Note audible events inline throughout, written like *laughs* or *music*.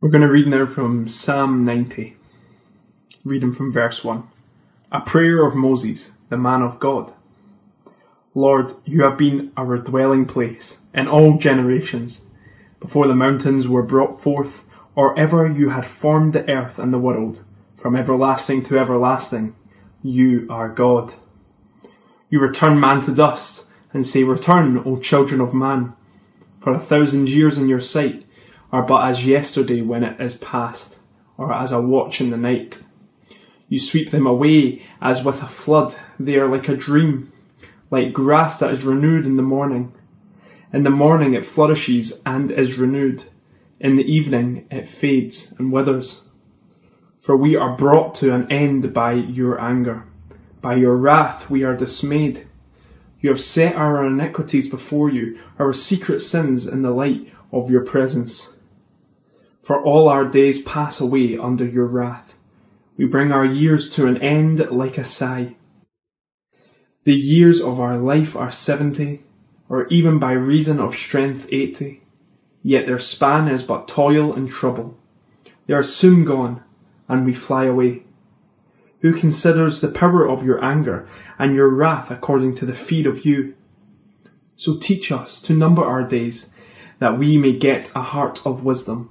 We're going to read now from Psalm 90, reading from verse 1. A prayer of Moses, the man of God. Lord, you have been our dwelling place in all generations, before the mountains were brought forth, or ever you had formed the earth and the world, from everlasting to everlasting, you are God. You return man to dust, and say, Return, O children of man, for a thousand years in your sight are but as yesterday when it is past, or as a watch in the night. You sweep them away as with a flood. They are like a dream, like grass that is renewed in the morning. In the morning it flourishes and is renewed. In the evening it fades and withers. For we are brought to an end by your anger. By your wrath we are dismayed. You have set our iniquities before you, our secret sins in the light of your presence. For all our days pass away under your wrath. We bring our years to an end like a sigh. The years of our life are seventy, or even by reason of strength eighty. Yet their span is but toil and trouble. They are soon gone, and we fly away. Who considers the power of your anger and your wrath according to the feed of you? So teach us to number our days, that we may get a heart of wisdom.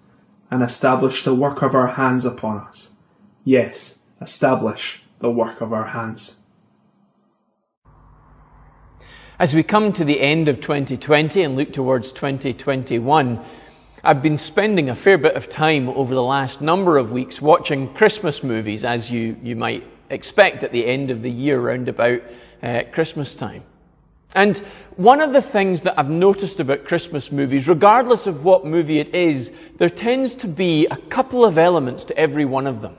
and establish the work of our hands upon us. Yes, establish the work of our hands. As we come to the end of 2020 and look towards 2021, I've been spending a fair bit of time over the last number of weeks watching Christmas movies, as you, you might expect at the end of the year, round about uh, Christmas time. And one of the things that I've noticed about Christmas movies, regardless of what movie it is, there tends to be a couple of elements to every one of them.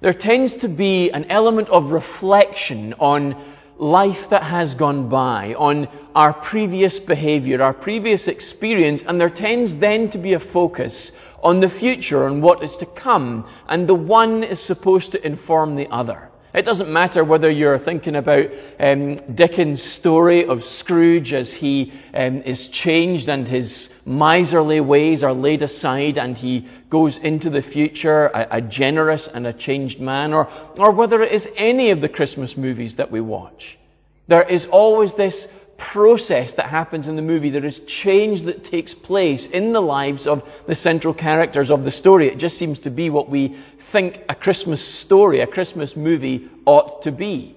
There tends to be an element of reflection on life that has gone by, on our previous behavior, our previous experience, and there tends then to be a focus on the future, on what is to come, and the one is supposed to inform the other. It doesn't matter whether you're thinking about um, Dickens' story of Scrooge as he um, is changed and his miserly ways are laid aside and he goes into the future a, a generous and a changed man, or, or whether it is any of the Christmas movies that we watch. There is always this process that happens in the movie. There is change that takes place in the lives of the central characters of the story. It just seems to be what we think a Christmas story, a Christmas movie ought to be.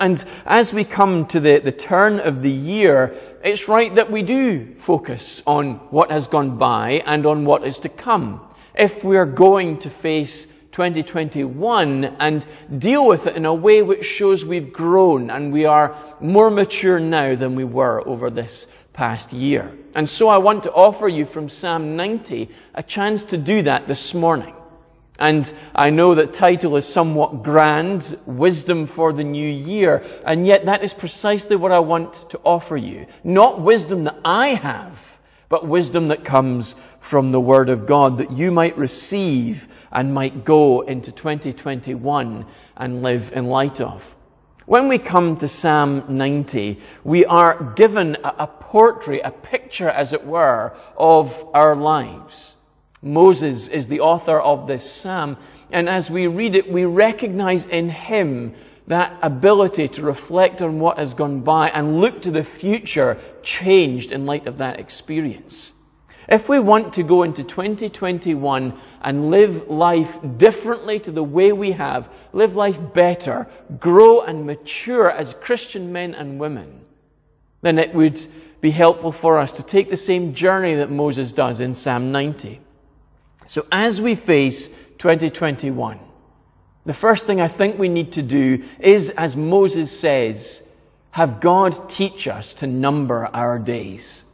And as we come to the, the turn of the year, it's right that we do focus on what has gone by and on what is to come. If we're going to face 2021 and deal with it in a way which shows we've grown and we are more mature now than we were over this past year. And so I want to offer you from Psalm 90 a chance to do that this morning. And I know that title is somewhat grand, wisdom for the new year, and yet that is precisely what I want to offer you. Not wisdom that I have, but wisdom that comes from the Word of God that you might receive and might go into 2021 and live in light of. When we come to Psalm 90, we are given a, portrait, a picture as it were, of our lives. Moses is the author of this psalm, and as we read it, we recognize in him that ability to reflect on what has gone by and look to the future changed in light of that experience. If we want to go into 2021 and live life differently to the way we have, live life better, grow and mature as Christian men and women, then it would be helpful for us to take the same journey that Moses does in Psalm 90. So as we face 2021, the first thing I think we need to do is, as Moses says, have God teach us to number our days.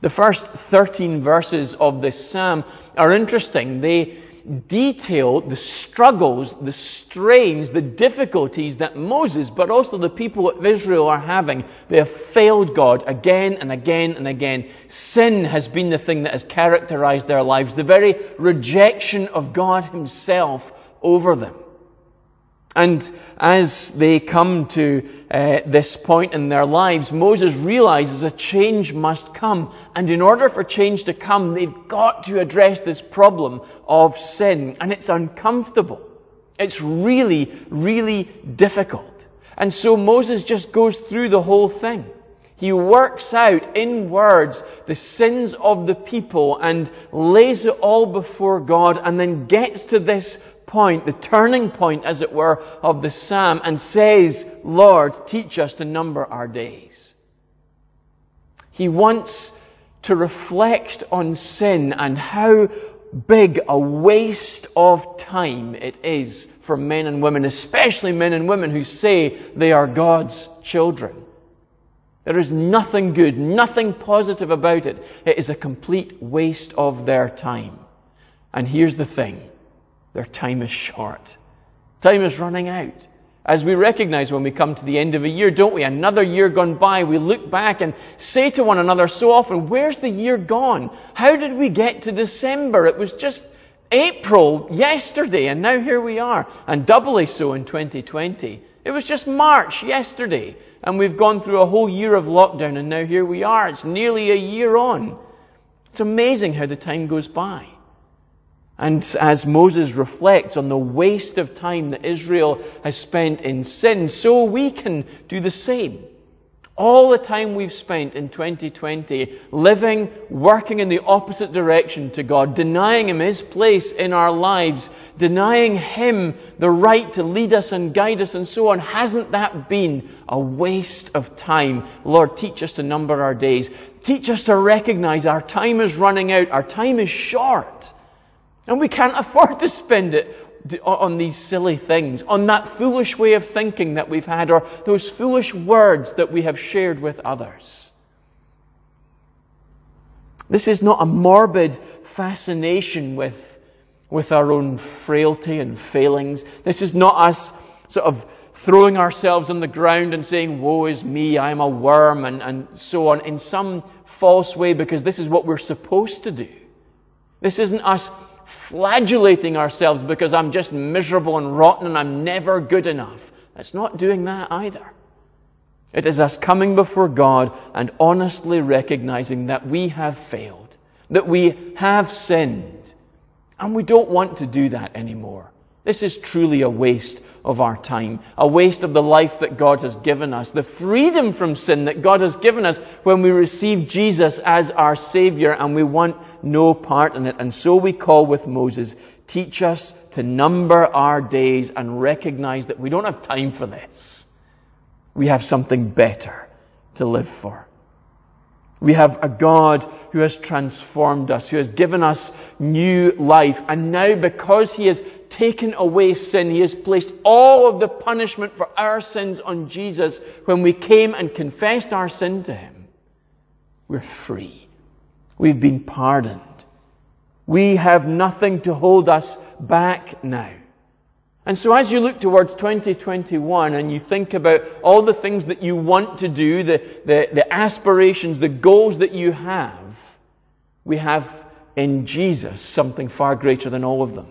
The first 13 verses of this psalm are interesting. They, detail the struggles, the strains, the difficulties that Moses, but also the people of Israel are having. They have failed God again and again and again. Sin has been the thing that has characterized their lives, the very rejection of God Himself over them. And as they come to uh, this point in their lives, Moses realizes a change must come. And in order for change to come, they've got to address this problem of sin. And it's uncomfortable. It's really, really difficult. And so Moses just goes through the whole thing. He works out in words the sins of the people and lays it all before God and then gets to this point, the turning point, as it were, of the psalm and says, Lord, teach us to number our days. He wants to reflect on sin and how big a waste of time it is for men and women, especially men and women who say they are God's children. There is nothing good, nothing positive about it. It is a complete waste of their time. And here's the thing. Their time is short. Time is running out. As we recognize when we come to the end of a year, don't we? Another year gone by, we look back and say to one another so often, where's the year gone? How did we get to December? It was just April yesterday and now here we are. And doubly so in 2020. It was just March yesterday and we've gone through a whole year of lockdown and now here we are. It's nearly a year on. It's amazing how the time goes by. And as Moses reflects on the waste of time that Israel has spent in sin, so we can do the same. All the time we've spent in 2020 living, working in the opposite direction to God, denying Him His place in our lives, denying Him the right to lead us and guide us and so on, hasn't that been a waste of time? Lord, teach us to number our days. Teach us to recognize our time is running out. Our time is short. And we can't *laughs* afford to spend it on these silly things, on that foolish way of thinking that we've had, or those foolish words that we have shared with others. This is not a morbid fascination with, with our own frailty and failings. This is not us sort of throwing ourselves on the ground and saying, woe is me, I'm a worm, and, and so on, in some false way, because this is what we're supposed to do. This isn't us flagellating ourselves because I'm just miserable and rotten and I'm never good enough. It's not doing that either. It is us coming before God and honestly recognizing that we have failed, that we have sinned, and we don't want to do that anymore. This is truly a waste of our time, a waste of the life that God has given us, the freedom from sin that God has given us when we receive Jesus as our Savior and we want no part in it. And so we call with Moses, teach us to number our days and recognize that we don't have time for this. We have something better to live for. We have a God who has transformed us, who has given us new life. And now because He has taken away sin. He has placed all of the punishment for our sins on Jesus when we came and confessed our sin to Him. We're free. We've been pardoned. We have nothing to hold us back now. And so as you look towards 2021 and you think about all the things that you want to do, the, the, the aspirations, the goals that you have, we have in Jesus something far greater than all of them.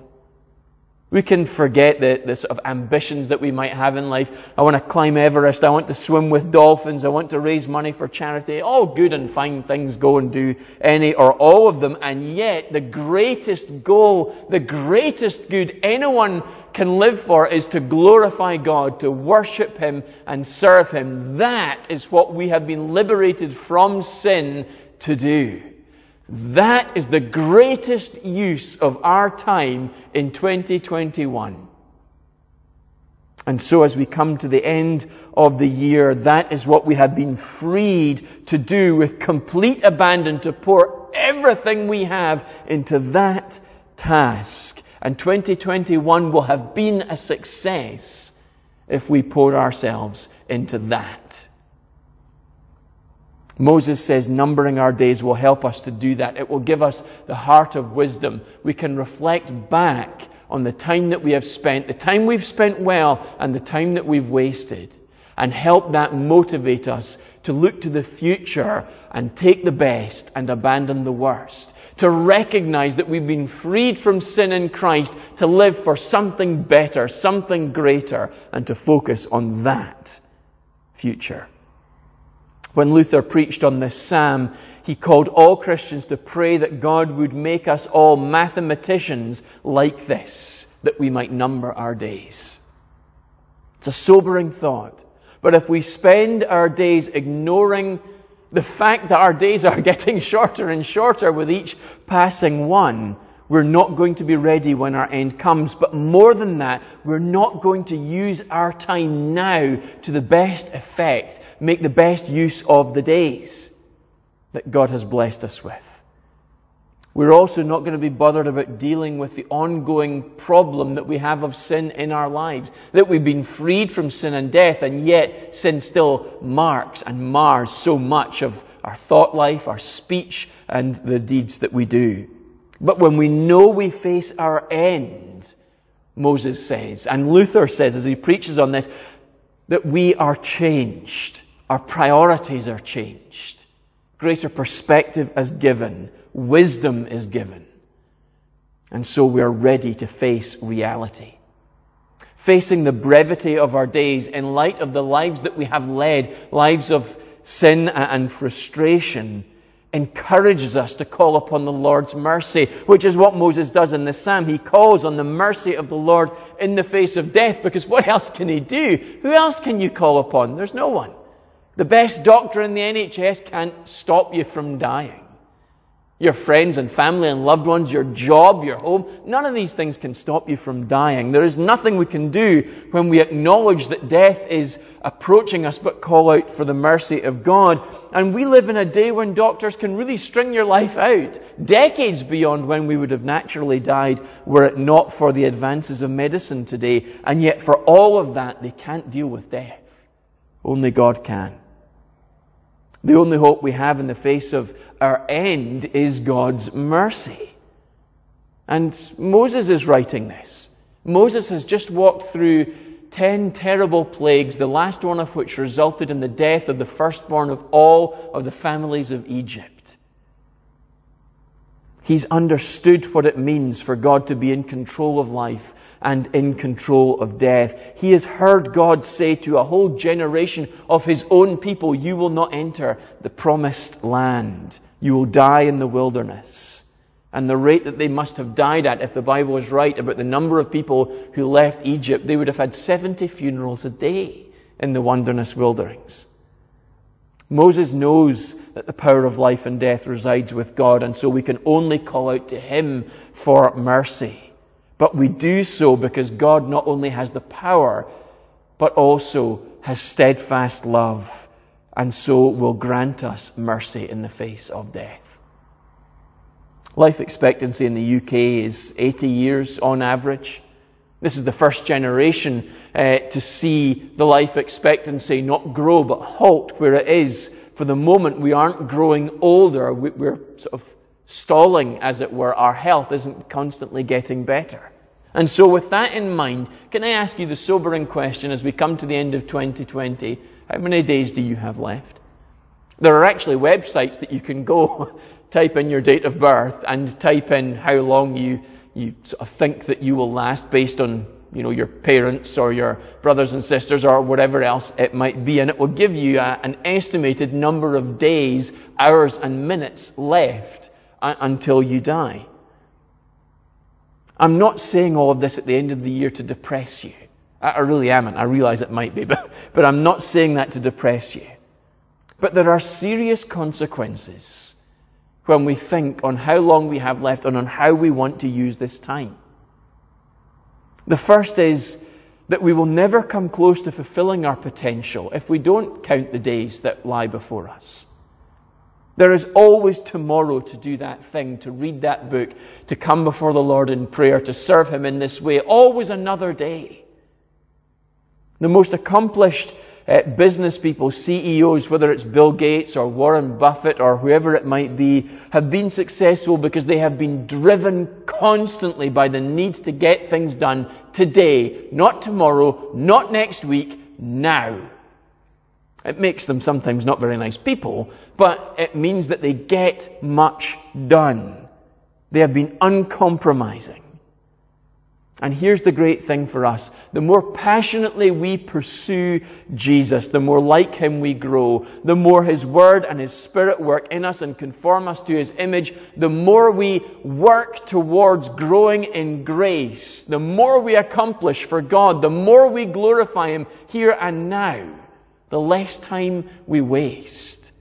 We can forget the, the sort of ambitions that we might have in life. I want to climb Everest. I want to swim with dolphins. I want to raise money for charity. All good and fine things. Go and do any or all of them. And yet, the greatest goal, the greatest good anyone can live for is to glorify God, to worship Him and serve Him. That is what we have been liberated from sin to do. That is the greatest use of our time in 2021. And so as we come to the end of the year, that is what we have been freed to do with complete abandon, to pour everything we have into that task. And 2021 will have been a success if we pour ourselves into that. Moses says numbering our days will help us to do that. It will give us the heart of wisdom. We can reflect back on the time that we have spent, the time we've spent well, and the time that we've wasted, and help that motivate us to look to the future and take the best and abandon the worst. To recognize that we've been freed from sin in Christ to live for something better, something greater, and to focus on that future. When Luther preached on this psalm, he called all Christians to pray that God would make us all mathematicians like this, that we might number our days. It's a sobering thought. But if we spend our days ignoring the fact that our days are *laughs* getting shorter and shorter with each passing one, we're not going to be ready when our end comes. But more than that, we're not going to use our time now to the best effect, make the best use of the days that God has blessed us with. We're also not going to be bothered about dealing with the ongoing problem that we have of sin in our lives. That we've been freed from sin and death, and yet sin still marks and mars so much of our thought life, our speech, and the deeds that we do. But when we know we face our end, Moses says, and Luther says as he preaches on this, that we are changed. Our priorities are changed. Greater perspective is given wisdom is given. And so we are ready to face reality. Facing the brevity of our days in light of the lives that we have led, lives of sin and frustration, encourages us to call upon the Lord's mercy, which is what Moses does in the psalm. He calls on the mercy of the Lord in the face of death, because what else can he do? Who else can you call upon? There's no one. The best doctor in the NHS can't stop you from dying your friends and family and loved ones, your job, your home. None of these things can stop you from dying. There is nothing we can do when we acknowledge that death is approaching us but call out for the mercy of God. And we live in a day when doctors can really string your life out, decades beyond when we would have naturally died were it not for the advances of medicine today. And yet for all of that, they can't deal with death. Only God can. The only hope we have in the face of our end is God's mercy. And Moses is writing this. Moses has just walked through ten terrible plagues, the last one of which resulted in the death of the firstborn of all of the families of Egypt. He's understood what it means for God to be in control of life and in control of death. He has heard God say to a whole generation of his own people, you will not enter the promised land. You will die in the wilderness. And the rate that they must have died at, if the Bible is right about the number of people who left Egypt, they would have had 70 funerals a day in the wilderness wilderness. Moses knows that the power of life and death resides with God, and so we can only call out to Him for mercy. But we do so because God not only has the power, but also has steadfast love, and so will grant us mercy in the face of death. Life expectancy in the UK is 80 years on average. This is the first generation uh, to see the life expectancy not grow but halt where it is. For the moment, we aren't growing older. We're sort of stalling, as it were. Our health isn't constantly getting better. And so, with that in mind, can I ask you the sobering question as we come to the end of 2020? How many days do you have left? There are actually websites that you can go, *laughs* type in your date of birth, and type in how long you, you sort of think that you will last based on you know, your parents or your brothers and sisters or whatever else it might be, and it will give you a, an estimated number of days, hours, and minutes left uh, until you die. I'm not saying all of this at the end of the year to depress you. I really am, and I realize it might be, *laughs* but, but I'm not saying that to depress you. But there are serious consequences when we think on how long we have left and on how we want to use this time. The first is that we will never come close to fulfilling our potential if we don't count the days that lie before us. There is always tomorrow to do that thing, to read that book, to come before the Lord in prayer, to serve Him in this way. Always another day. The most accomplished uh, business people, CEOs, whether it's Bill Gates or Warren Buffett or whoever it might be, have been successful because they have been driven constantly by the need to get things done today, not tomorrow, not next week, now. It makes them sometimes not very nice people, but it means that they get much done. They have been uncompromising. And here's the great thing for us. The more passionately we pursue Jesus, the more like Him we grow, the more His Word and His Spirit work in us and conform us to His image, the more we work towards growing in grace, the more we accomplish for God, the more we glorify Him here and now, the less time we waste.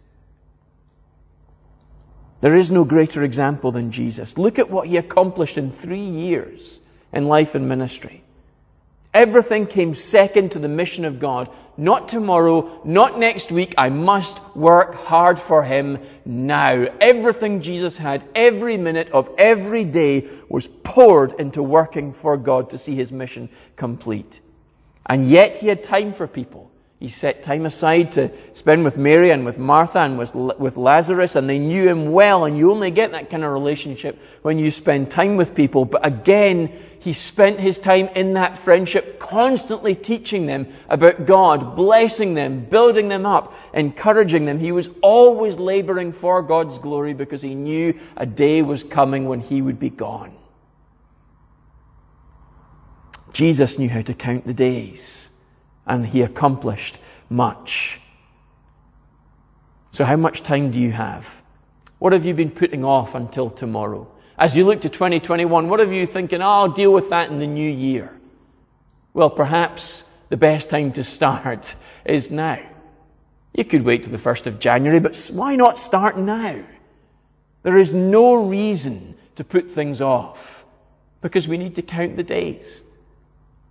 There is no greater example than Jesus. Look at what He accomplished in three years in life and ministry. Everything came second to the mission of God. Not tomorrow, not next week. I must work hard for Him now. Everything Jesus had, every minute of every day was poured into working for God to see His mission complete. And yet He had time for people. He set time aside to spend with Mary and with Martha and with, with Lazarus, and they knew him well, and you only get that kind of relationship when you spend time with people. But again, he spent his time in that friendship constantly teaching them about God, blessing them, building them up, encouraging them. He was always laboring for God's glory because he knew a day was coming when he would be gone. Jesus knew how to count the days and he accomplished much. So how much time do you have? What have you been putting off until tomorrow? As you look to 2021, what are you thinking? Oh, I'll deal with that in the new year. Well, perhaps the best time to start *laughs* is now. You could wait till the 1st of January, but why not start now? There is no reason to put things off because we need to count the days.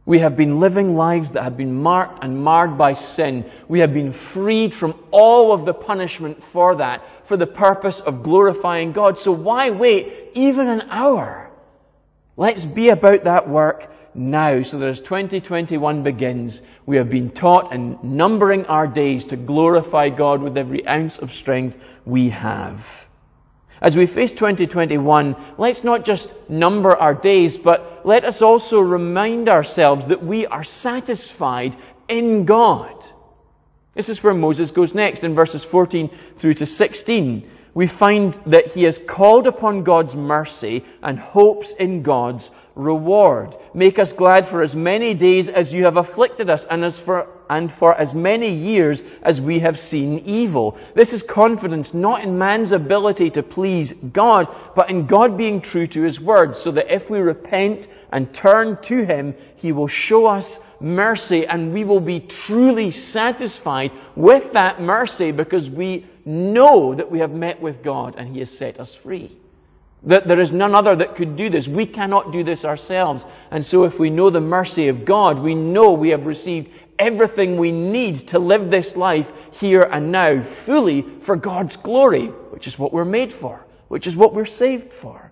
We have been living lives that have been marked and marred by sin. We have been freed from all of the punishment for that, for the purpose of glorifying God. So why wait even an hour? Let's be about that work now so that as 2021 begins, we have been taught in numbering our days to glorify God with every ounce of strength we have. As we face 2021, let's not just number our days, but let us also remind ourselves that we are satisfied in God. This is where Moses goes next in verses 14 through to 16. We find that he has called upon God's mercy and hopes in God's reward. Make us glad for as many days as you have afflicted us and as for and for as many years as we have seen evil. This is confidence not in man's ability to please God, but in God being true to His word, so that if we repent and turn to Him, He will show us mercy and we will be truly satisfied with that mercy because we know that we have met with God and He has set us free. That there is none other that could do this. We cannot do this ourselves. And so if we know the mercy of God, we know we have received everything we need to live this life here and now fully for God's glory, which is what we're made for, which is what we're saved for.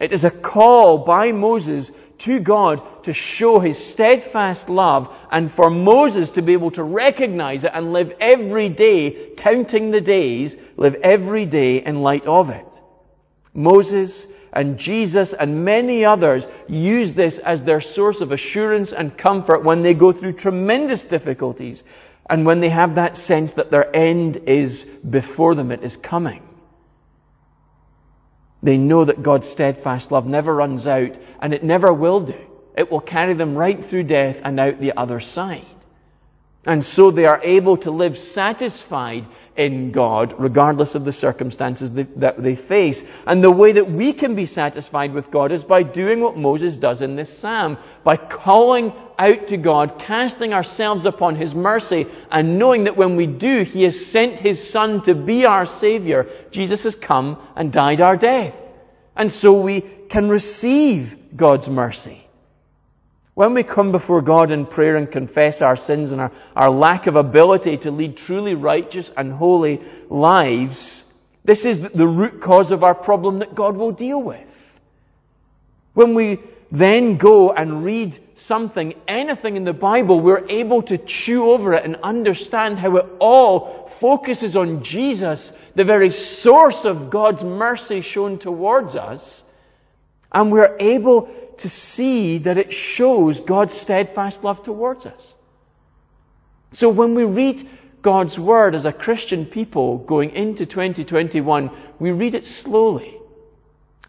It is a call by Moses to God to show his steadfast love and for Moses to be able to recognize it and live every day, counting the days, live every day in light of it. Moses and Jesus and many others use this as their source of assurance and comfort when they go through tremendous difficulties and when they have that sense that their end is before them, it is coming. They know that God's steadfast love never runs out and it never will do. It will carry them right through death and out the other side. And so they are able to live satisfied in God, regardless of the circumstances that they face. And the way that we can be satisfied with God is by doing what Moses does in this psalm, by calling out to God, casting ourselves upon His mercy, and knowing that when we do, He has sent His Son to be our Savior. Jesus has come and died our death. And so we can receive God's mercy. When we come before God in prayer and confess our sins and our, our lack of ability to lead truly righteous and holy lives, this is the root cause of our problem that God will deal with. When we then go and read something, anything in the Bible, we're able to chew over it and understand how it all focuses on Jesus, the very source of God's mercy shown towards us. And we're able to see that it shows God's steadfast love towards us. So when we read God's Word as a Christian people going into 2021, we read it slowly.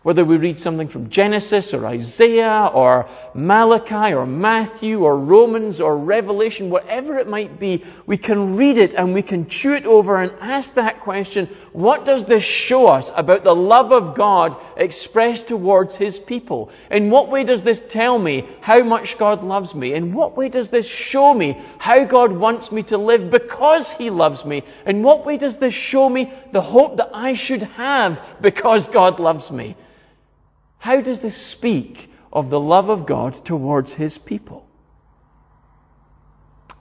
Whether we read something from Genesis or Isaiah or Malachi or Matthew or Romans or Revelation, whatever it might be, we can read it and we can chew it over and ask that question, what does this show us about the love of God expressed towards His people? In what way does this tell me how much God loves me? In what way does this show me how God wants me to live because He loves me? In what way does this show me the hope that I should have because God loves me? How does this speak of the love of God towards his people?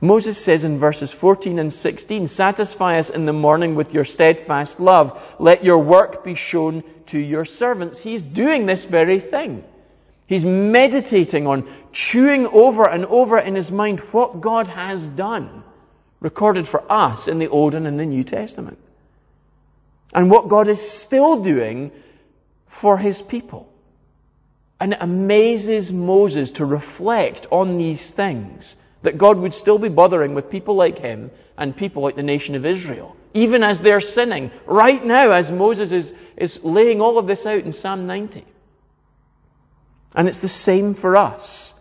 Moses says in verses 14 and 16, Satisfy us in the morning with your steadfast love. Let your work be shown to your servants. He's doing this very thing. He's meditating on, chewing over and over in his mind what God has done, recorded for us in the Old and in the New Testament. And what God is still doing for his people. And it amazes Moses to reflect on these things. That God would still be bothering with people like him and people like the nation of Israel. Even as they're sinning. Right now, as Moses is, is laying all of this out in Psalm 90. And it's the same for us.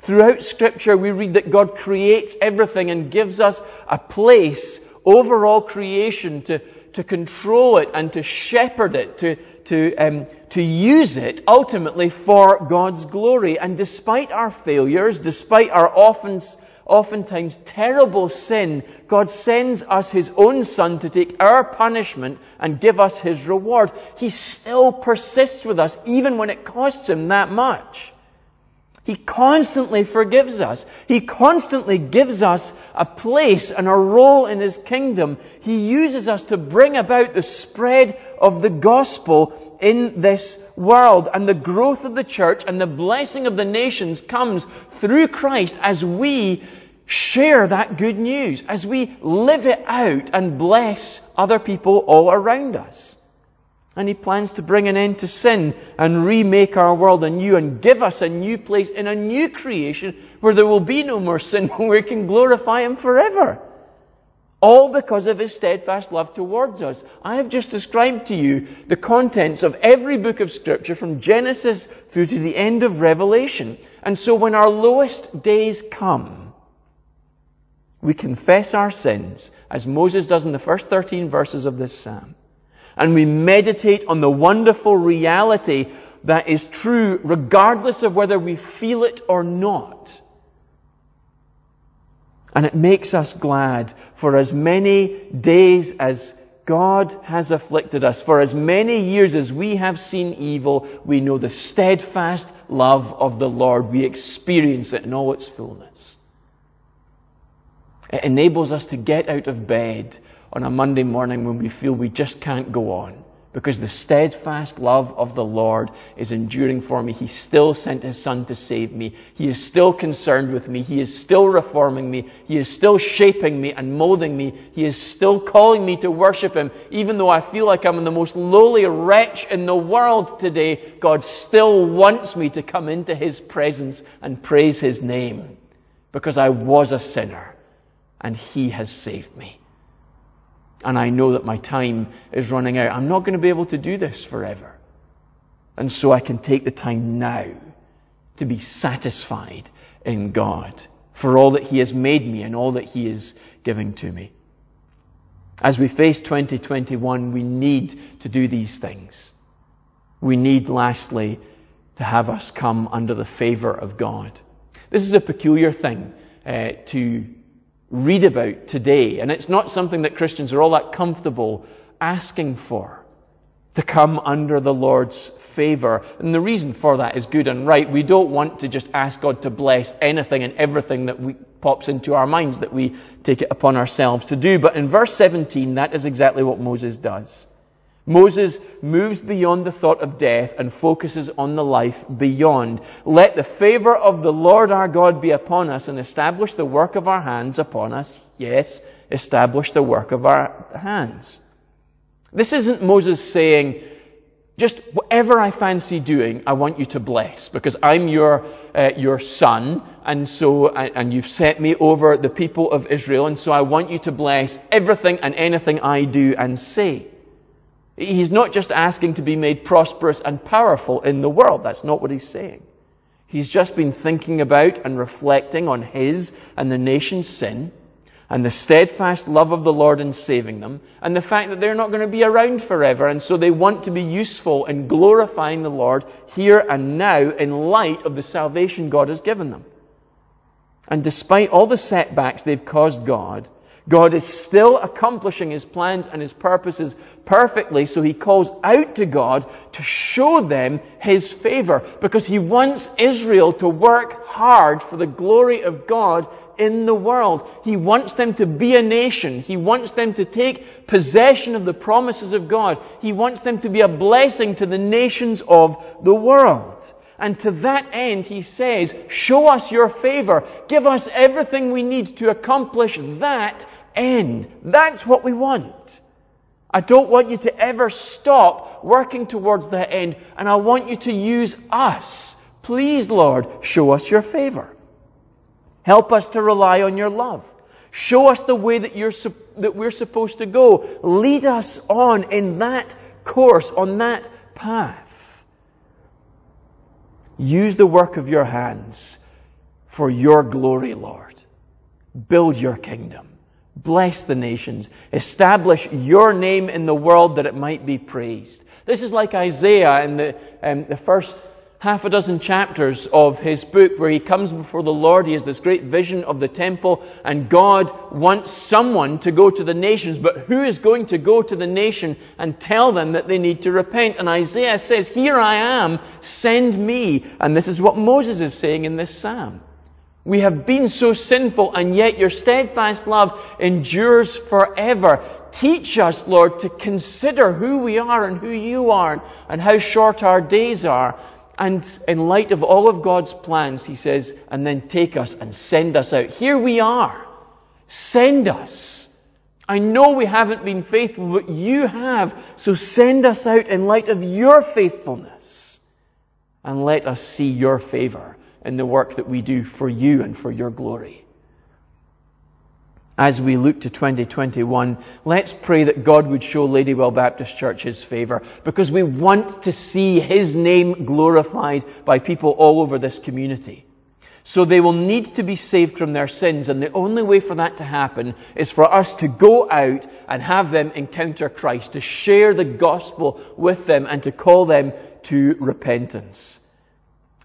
Throughout scripture, we read that God creates everything and gives us a place over all creation to, to control it and to shepherd it, to, to, um, to use it ultimately for God's glory. And despite our failures, despite our often, oftentimes terrible sin, God sends us His own Son to take our punishment and give us His reward. He still persists with us, even when it costs Him that much. He constantly forgives us. He constantly gives us a place and a role in His kingdom. He uses us to bring about the spread of the gospel in this world. And the growth of the church and the blessing of the nations comes through Christ as we share that good news, as we live it out and bless other people all around us. And he plans to bring an end to sin and remake our world anew and give us a new place in a new creation where there will be no more sin, *laughs* where we can glorify him forever. All because of his steadfast love towards us. I have just described to you the contents of every book of scripture from Genesis through to the end of Revelation. And so when our lowest days come, we confess our sins, as Moses does in the first 13 verses of this psalm and we meditate on the wonderful reality that is true regardless of whether we feel it or not. And it makes us glad for as many days as God has afflicted us, for as many years as we have seen evil, we know the steadfast love of the Lord. We experience it in all its fullness. It enables us to get out of bed on a Monday morning when we feel we just can't go on. Because the steadfast love of the Lord is enduring for me. He still sent His Son to save me. He is still concerned with me. He is still reforming me. He is still shaping me and molding me. He is still calling me to worship Him. Even though I feel like I'm the most lowly wretch in the world today, God still wants me to come into His presence and praise His name. Because I was a sinner and He has saved me and I know that my time is running out. I'm not going to be able to do this forever. And so I can take the time now to be satisfied in God for all that He has made me and all that He is giving to me. As we face 2021, we need to do these things. We need, lastly, to have us come under the favour of God. This is a peculiar thing uh, to read about today. And it's not something that Christians are all that comfortable asking for. To come under the Lord's favor. And the reason for that is good and right. We don't want to just ask God to bless anything and everything that we, pops into our minds that we take it upon ourselves to do. But in verse 17, that is exactly what Moses does. Moses moves beyond the thought of death and focuses on the life beyond. Let the favor of the Lord our God be upon us and establish the work of our hands upon us. Yes, establish the work of our hands. This isn't Moses saying, just whatever I fancy doing, I want you to bless because I'm your, uh, your son and so, and you've set me over the people of Israel and so I want you to bless everything and anything I do and say. He's not just asking to be made prosperous and powerful in the world. That's not what he's saying. He's just been thinking about and reflecting on his and the nation's sin and the steadfast love of the Lord in saving them and the fact that they're not going to be around forever and so they want to be useful in glorifying the Lord here and now in light of the salvation God has given them. And despite all the setbacks they've caused God, God is still accomplishing His plans and His purposes perfectly, so He calls out to God to show them His favor, because He wants Israel to work hard for the glory of God in the world. He wants them to be a nation. He wants them to take possession of the promises of God. He wants them to be a blessing to the nations of the world. And to that end, he says, show us your favor. Give us everything we need to accomplish that end. That's what we want. I don't want you to ever stop working towards that end, and I want you to use us. Please, Lord, show us your favor. Help us to rely on your love. Show us the way that, you're, that we're supposed to go. Lead us on in that course, on that path. Use the work of your hands for your glory, Lord. Build your kingdom. Bless the nations. Establish your name in the world that it might be praised. This is like Isaiah in the, um, the first half a dozen chapters of his book where he comes before the Lord. He has this great vision of the temple and God wants someone to go to the nations, but who is going to go to the nation and tell them that they need to repent? And Isaiah says, here I am, send me. And this is what Moses is saying in this psalm. We have been so sinful and yet your steadfast love endures forever. Teach us, Lord, to consider who we are and who you are and how short our days are and in light of all of God's plans, he says, and then take us and send us out. Here we are. Send us. I know we haven't been faithful, but you have. So send us out in light of your faithfulness. And let us see your favor in the work that we do for you and for your glory as we look to 2021, let's pray that God would show Ladywell Baptist Church His favour because we want to see His name glorified by people all over this community. So they will need to be saved from their sins and the only way for that to happen is for us to go out and have them encounter Christ, to share the gospel with them and to call them to repentance.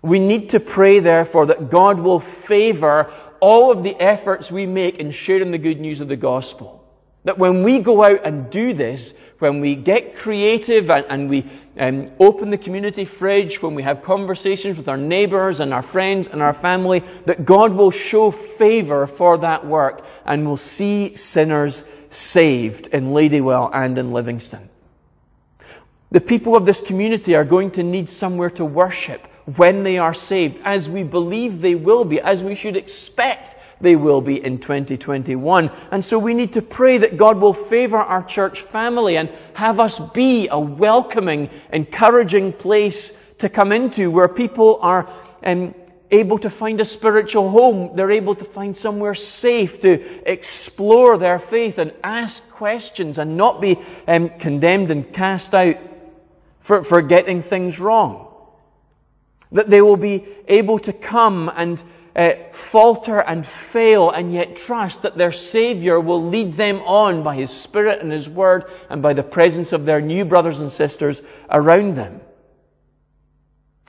We need to pray therefore that God will favour all of the efforts we make in sharing the good news of the gospel. That when we go out and do this, when we get creative and, and we um, open the community fridge, when we have conversations with our neighbours and our friends and our family, that God will show favour for that work and will see sinners saved in Ladywell and in Livingston. The people of this community are going to need somewhere to worship when they are saved, as we believe they will be, as we should expect they will be in 2021. And so we need to pray that God will favor our church family and have us be a welcoming, encouraging place to come into where people are um, able to find a spiritual home. They're able to find somewhere safe to explore their faith and ask questions and not be um, condemned and cast out for, for getting things wrong. That they will be able to come and uh, falter and fail and yet trust that their Savior will lead them on by His Spirit and His Word and by the presence of their new brothers and sisters around them.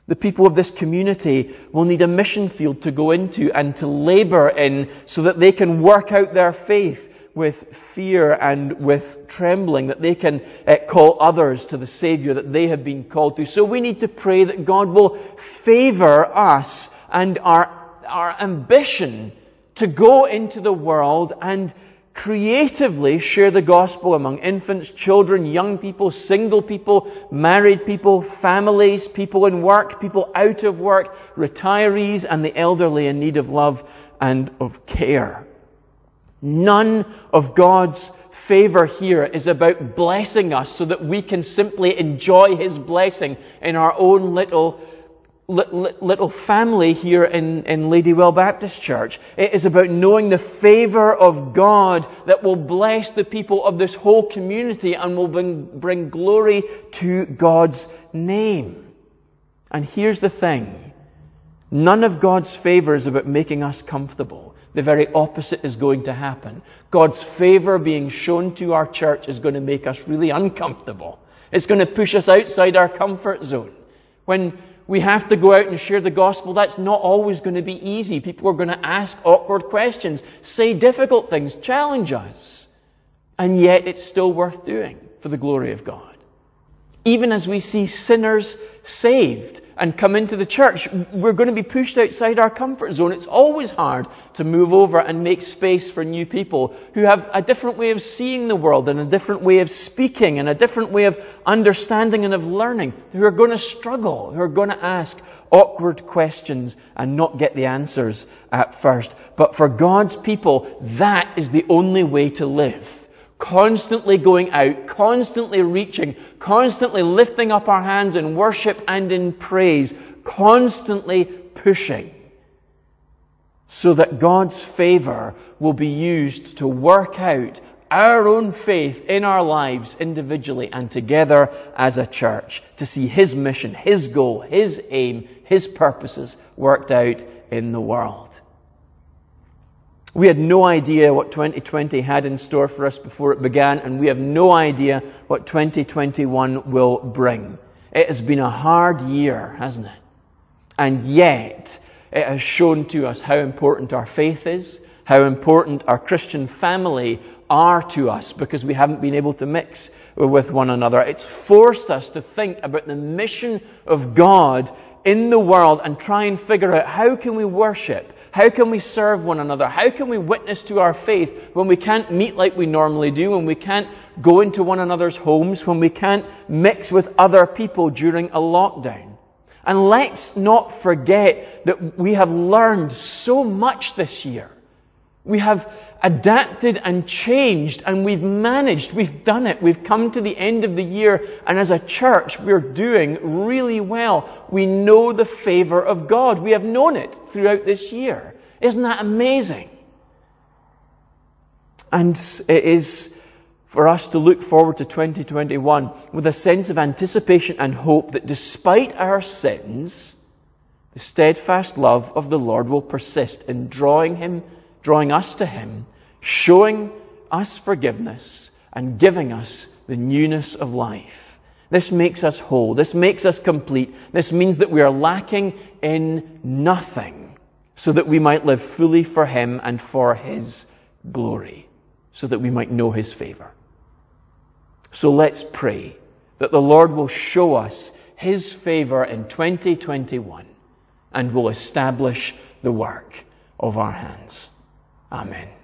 The people of this community will need a mission field to go into and to labour in so that they can work out their faith with fear and with trembling, that they can uh, call others to the Savior that they have been called to. So we need to pray that God will favor us and our, our ambition to go into the world and creatively share the gospel among infants, children, young people, single people, married people, families, people in work, people out of work, retirees, and the elderly in need of love and of care. None of God's favor here is about blessing us so that we can simply enjoy His blessing in our own little little family here in, in Ladywell Baptist Church. It is about knowing the favor of God that will bless the people of this whole community and will bring, bring glory to God's name. And here's the thing. None of God's favor is about making us comfortable. The very opposite is going to happen. God's favor being shown to our church is going to make us really uncomfortable. It's going to push us outside our comfort zone. When we have to go out and share the gospel. That's not always going to be easy. People are going to ask awkward questions, say difficult things, challenge us. And yet it's still worth doing for the glory of God. Even as we see sinners saved, and come into the church, we're going to be pushed outside our comfort zone. It's always hard to move over and make space for new people who have a different way of seeing the world and a different way of speaking and a different way of understanding and of learning, who are going to struggle, who are going to ask awkward questions and not get the answers at first. But for God's people, that is the only way to live constantly going out, constantly reaching, constantly lifting up our hands in worship and in praise, constantly pushing, so that God's favor will be used to work out our own faith in our lives individually and together as a church to see His mission, His goal, His aim, His purposes worked out in the world. We had no idea what 2020 had in store for us before it began, and we have no idea what 2021 will bring. It has been a hard year, hasn't it? And yet, it has shown to us how important our faith is, how important our Christian family are to us because we haven't been able to mix with one another. It's forced us to think about the mission of God in the world and try and figure out how can we worship how can we serve one another? How can we witness to our faith when we can't meet like we normally do, when we can't go into one another's homes, when we can't mix with other people during a lockdown? And let's not forget that we have learned so much this year. We have adapted and changed and we've managed, we've done it, we've come to the end of the year and as a church we're doing really well. We know the favour of God. We have known it throughout this year. Isn't that amazing? And it is for us to look forward to 2021 with a sense of anticipation and hope that despite our sins, the steadfast love of the Lord will persist in drawing him drawing us to Him, showing us forgiveness, and giving us the newness of life. This makes us whole. This makes us complete. This means that we are lacking in nothing so that we might live fully for Him and for His glory, so that we might know His favor. So let's pray that the Lord will show us His favor in 2021 and will establish the work of our hands. Amen.